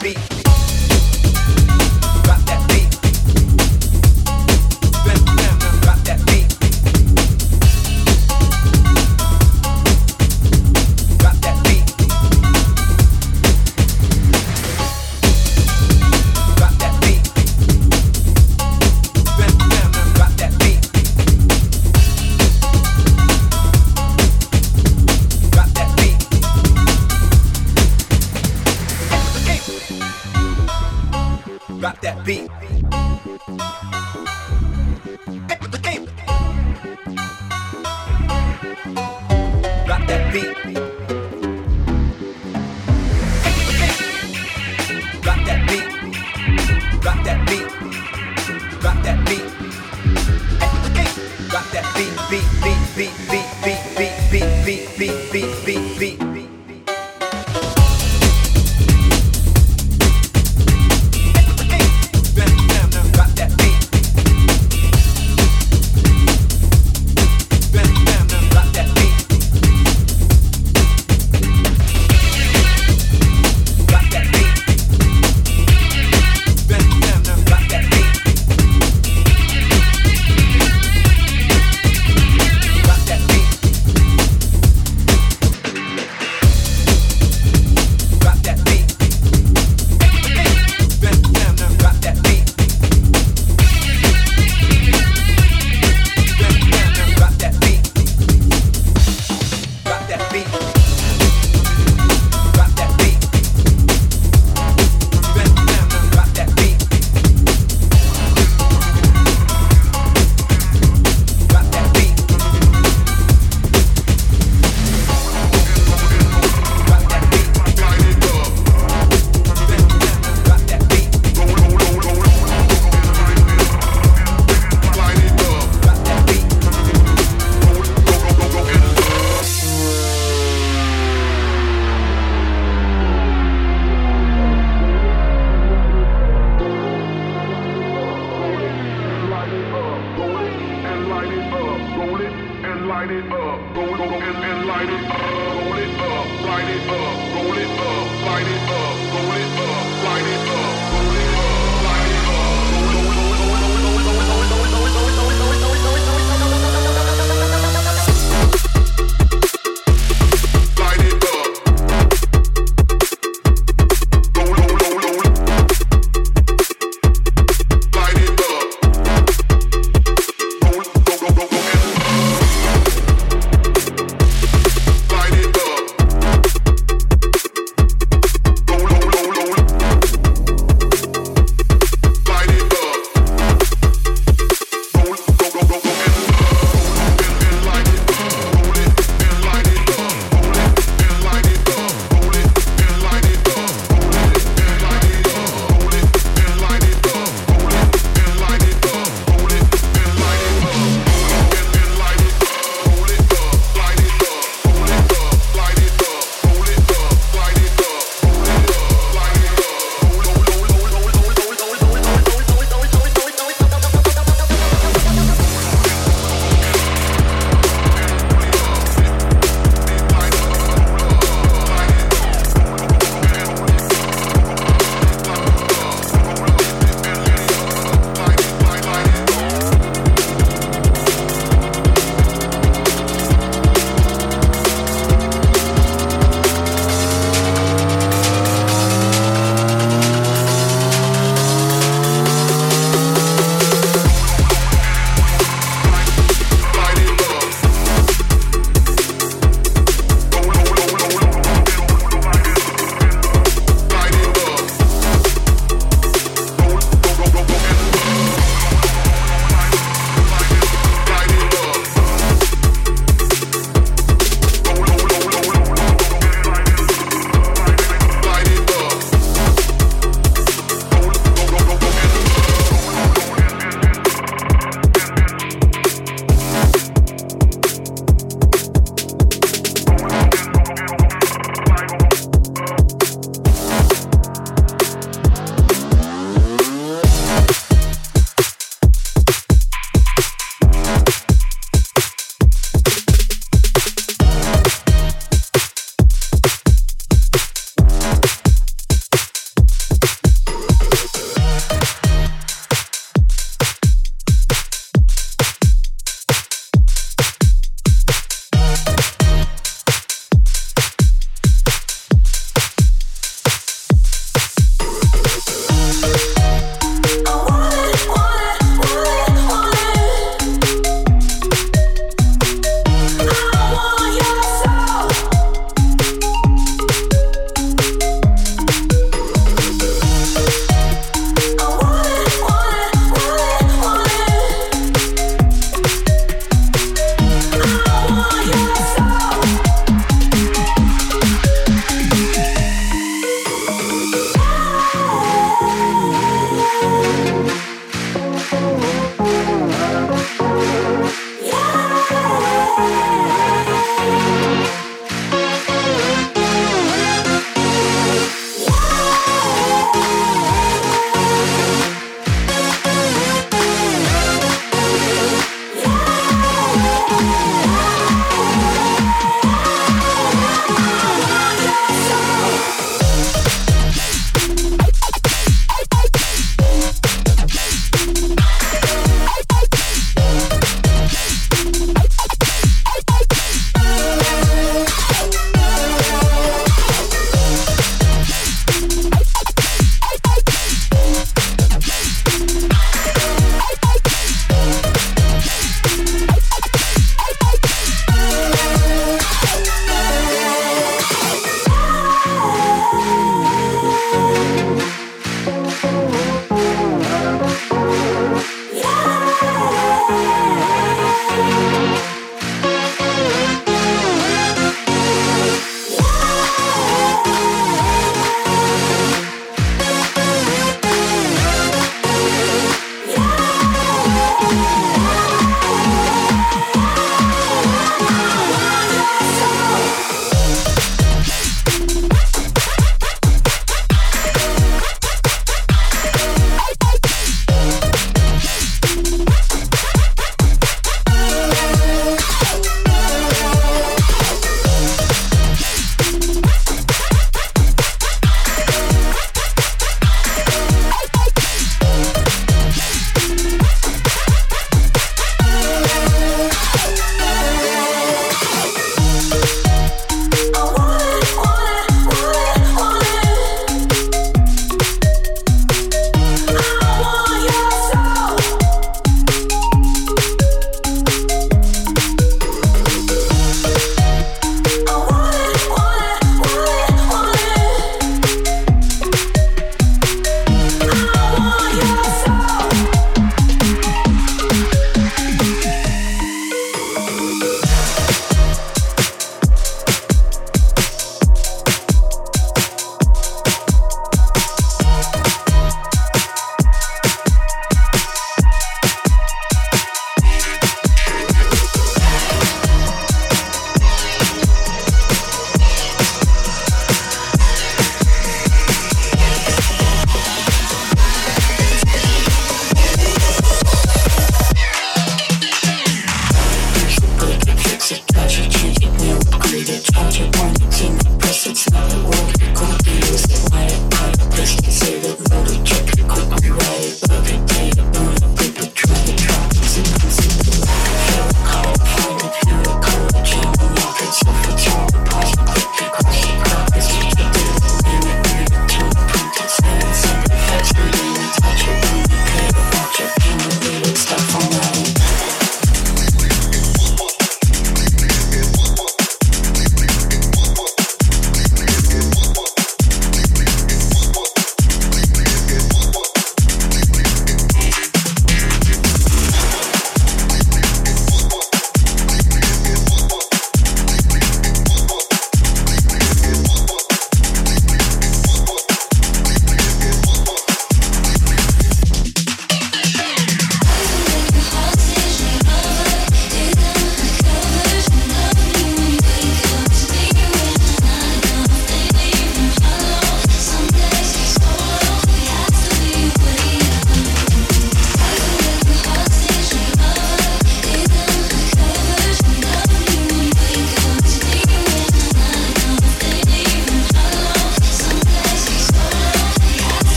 beat.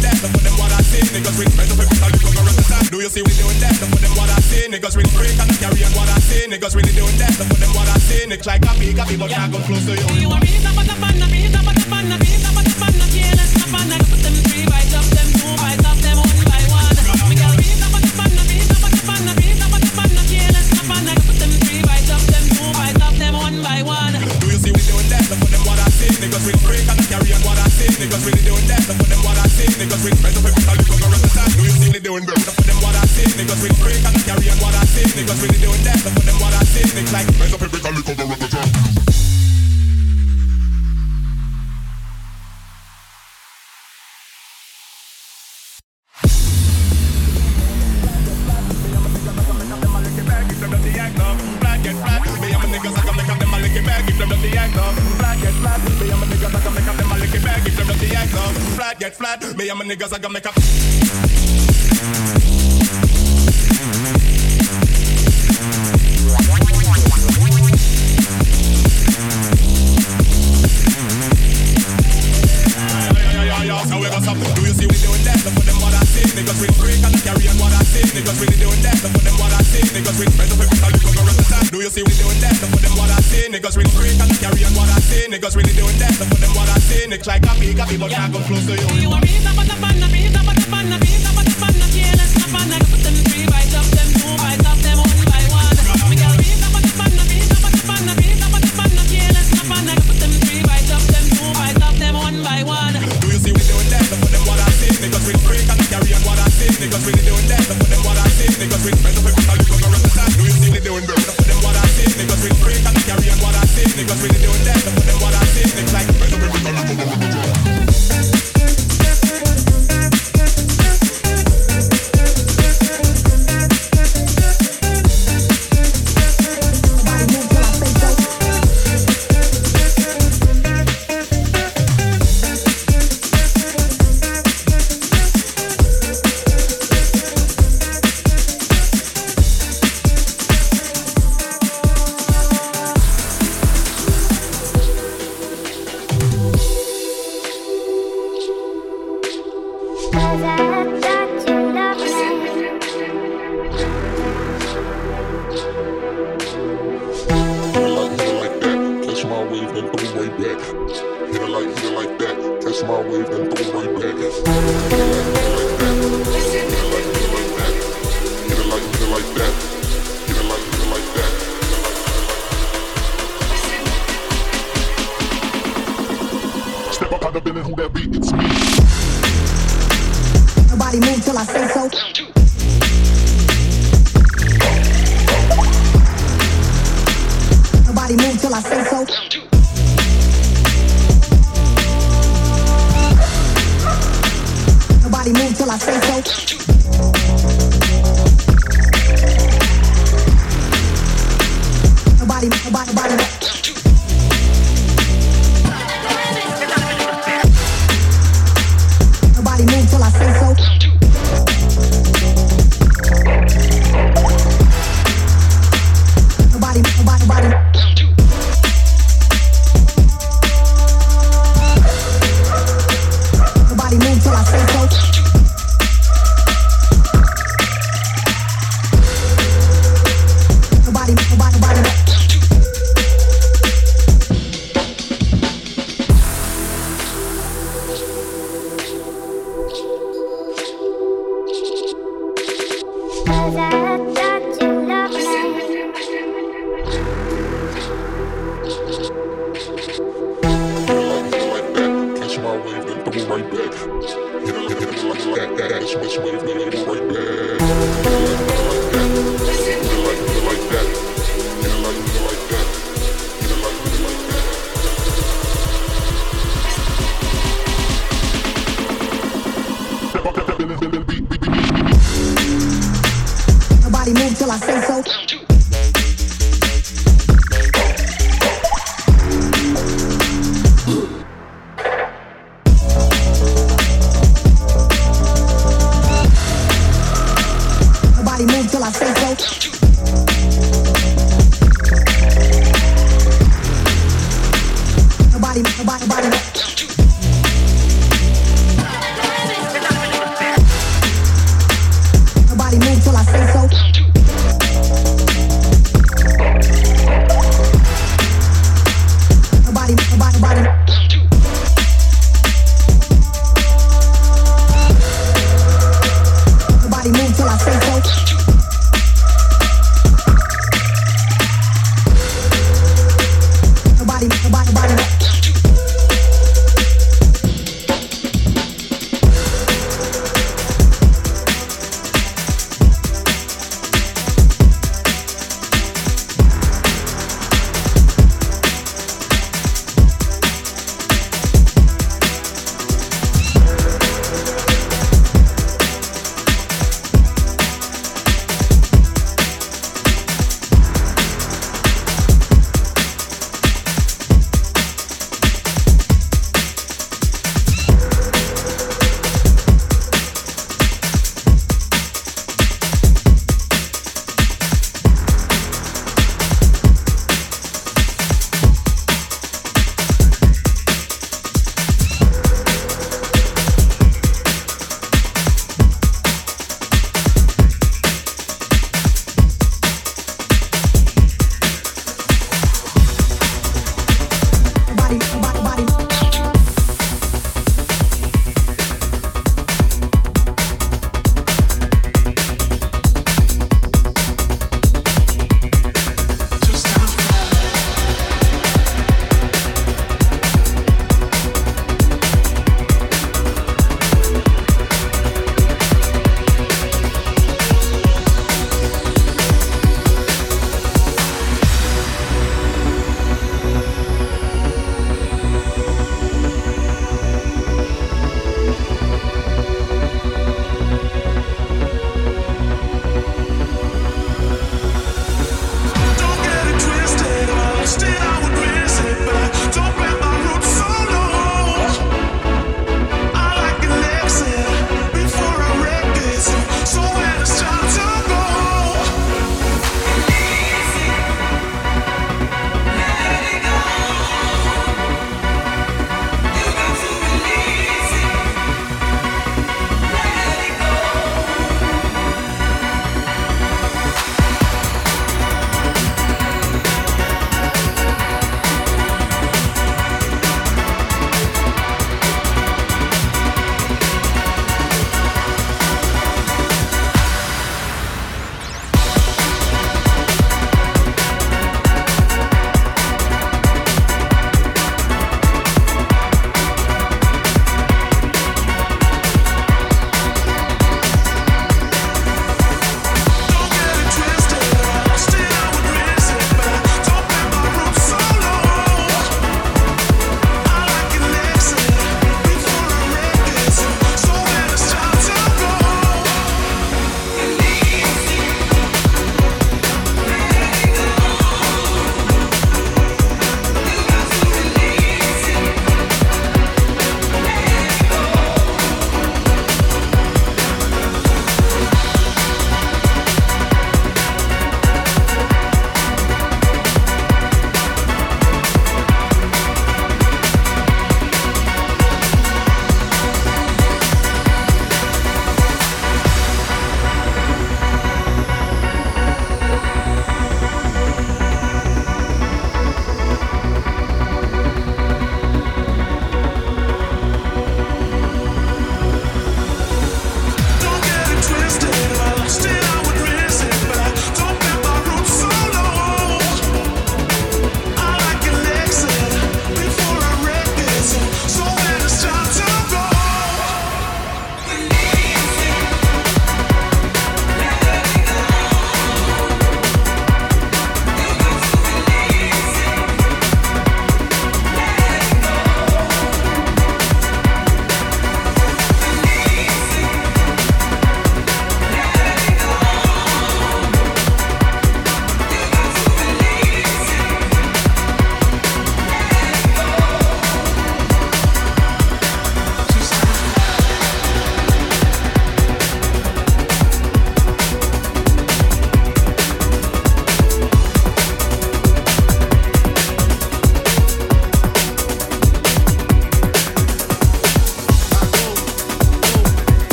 Doing that. Look for them what I see. Niggas with friends of people look around the time. Do you see we doing that? Look for what I see. Niggas with freak and carry on what I see. Niggas really doing that. Look for them what I see. Niggas like copy, copy, but can't come close to you. You are me, up, up, up, up, up, up, up, up, up, niggas really doing that. Look for them what I see. Niggas really friends of every time you come around the. Do you see me doing that? Look for them what I see. Niggas really freak and carry on what I see. Niggas really doing that. Look for them what I see. Niggas like friends of every time you come around the time. I gotta make a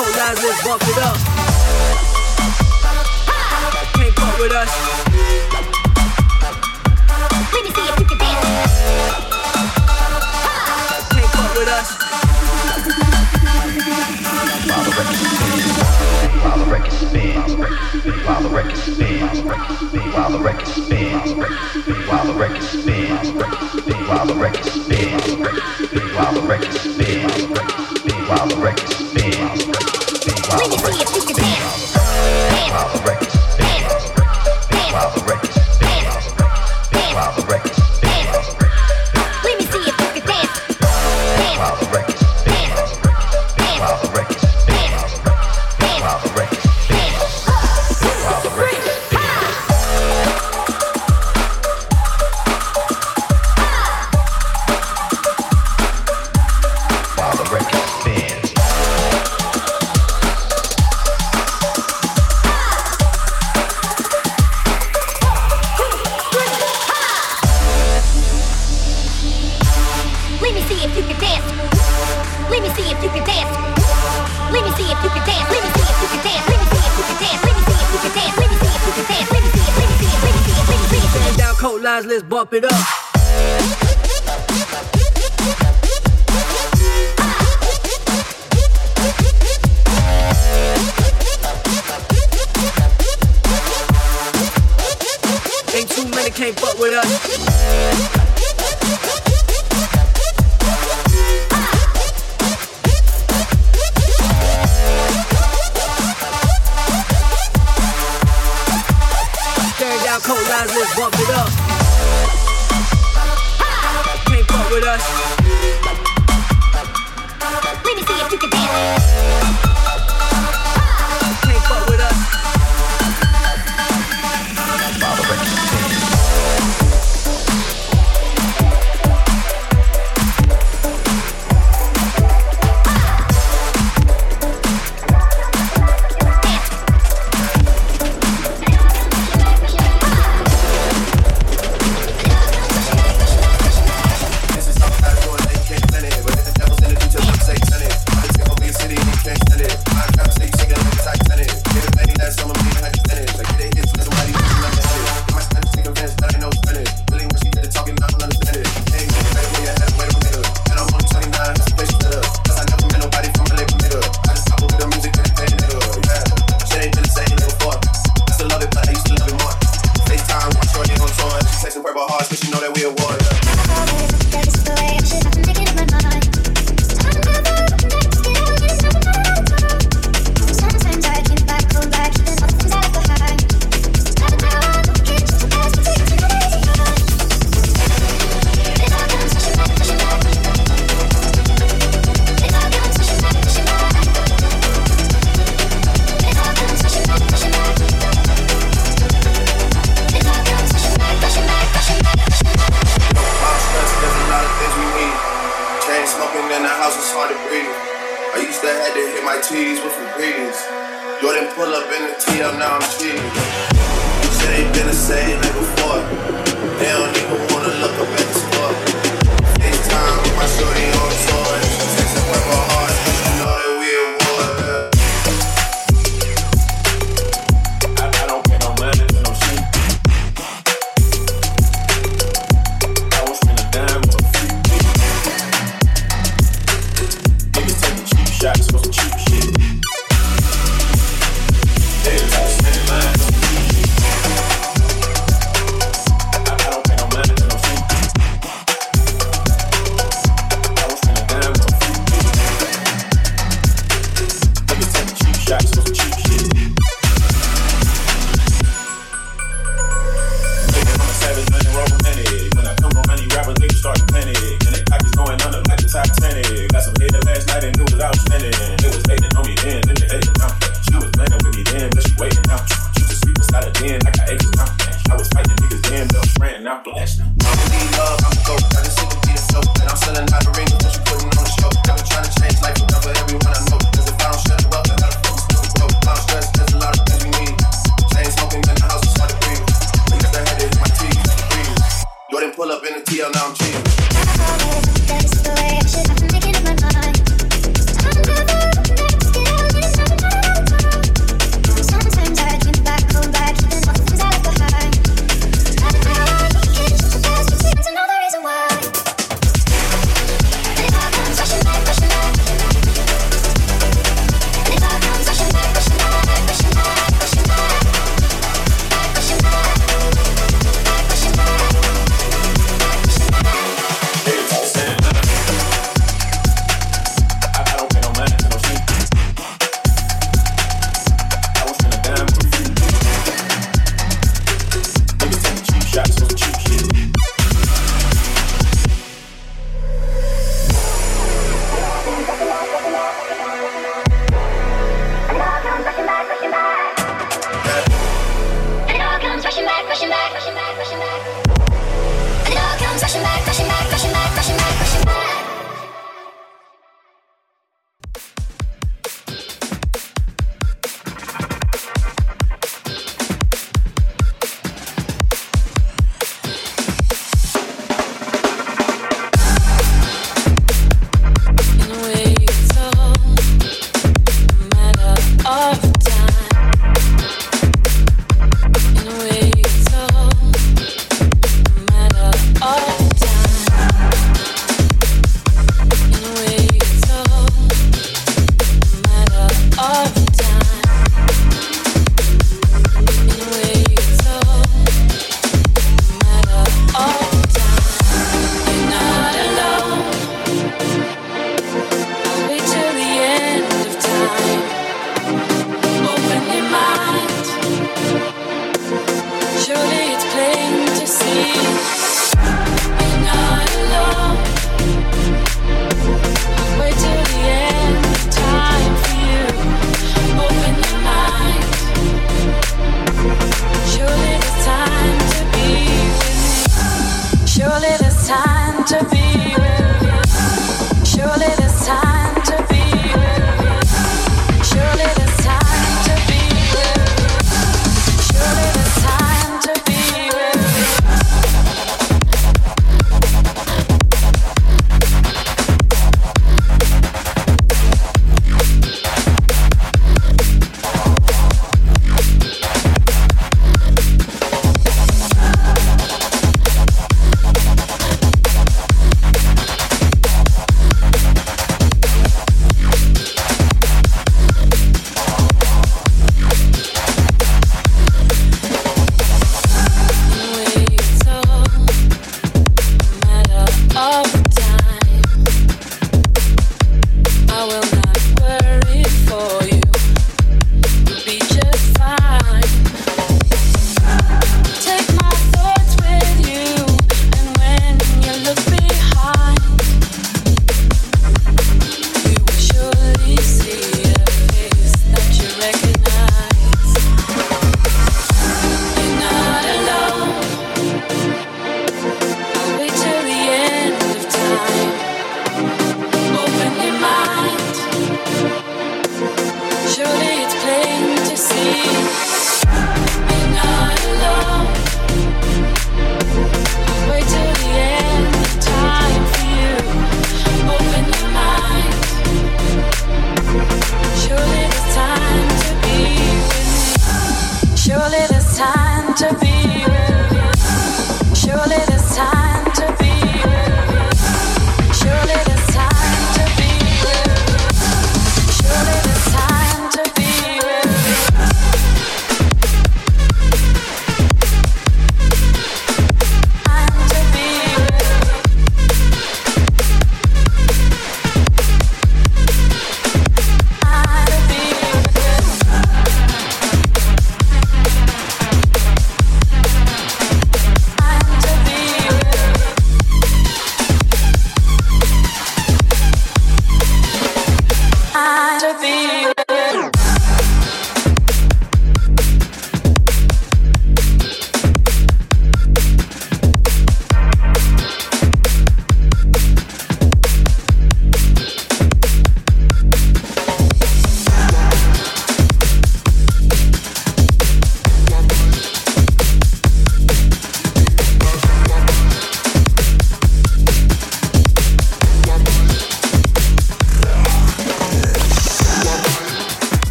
lines, let's bump it up. Can't fuck with us. Let me see if you can dance. Can't fuck with us. While the record spins, while the record spins, while the record spins, while the record spins, while the record spins, while the record spins, while the record spins. Let me see if you with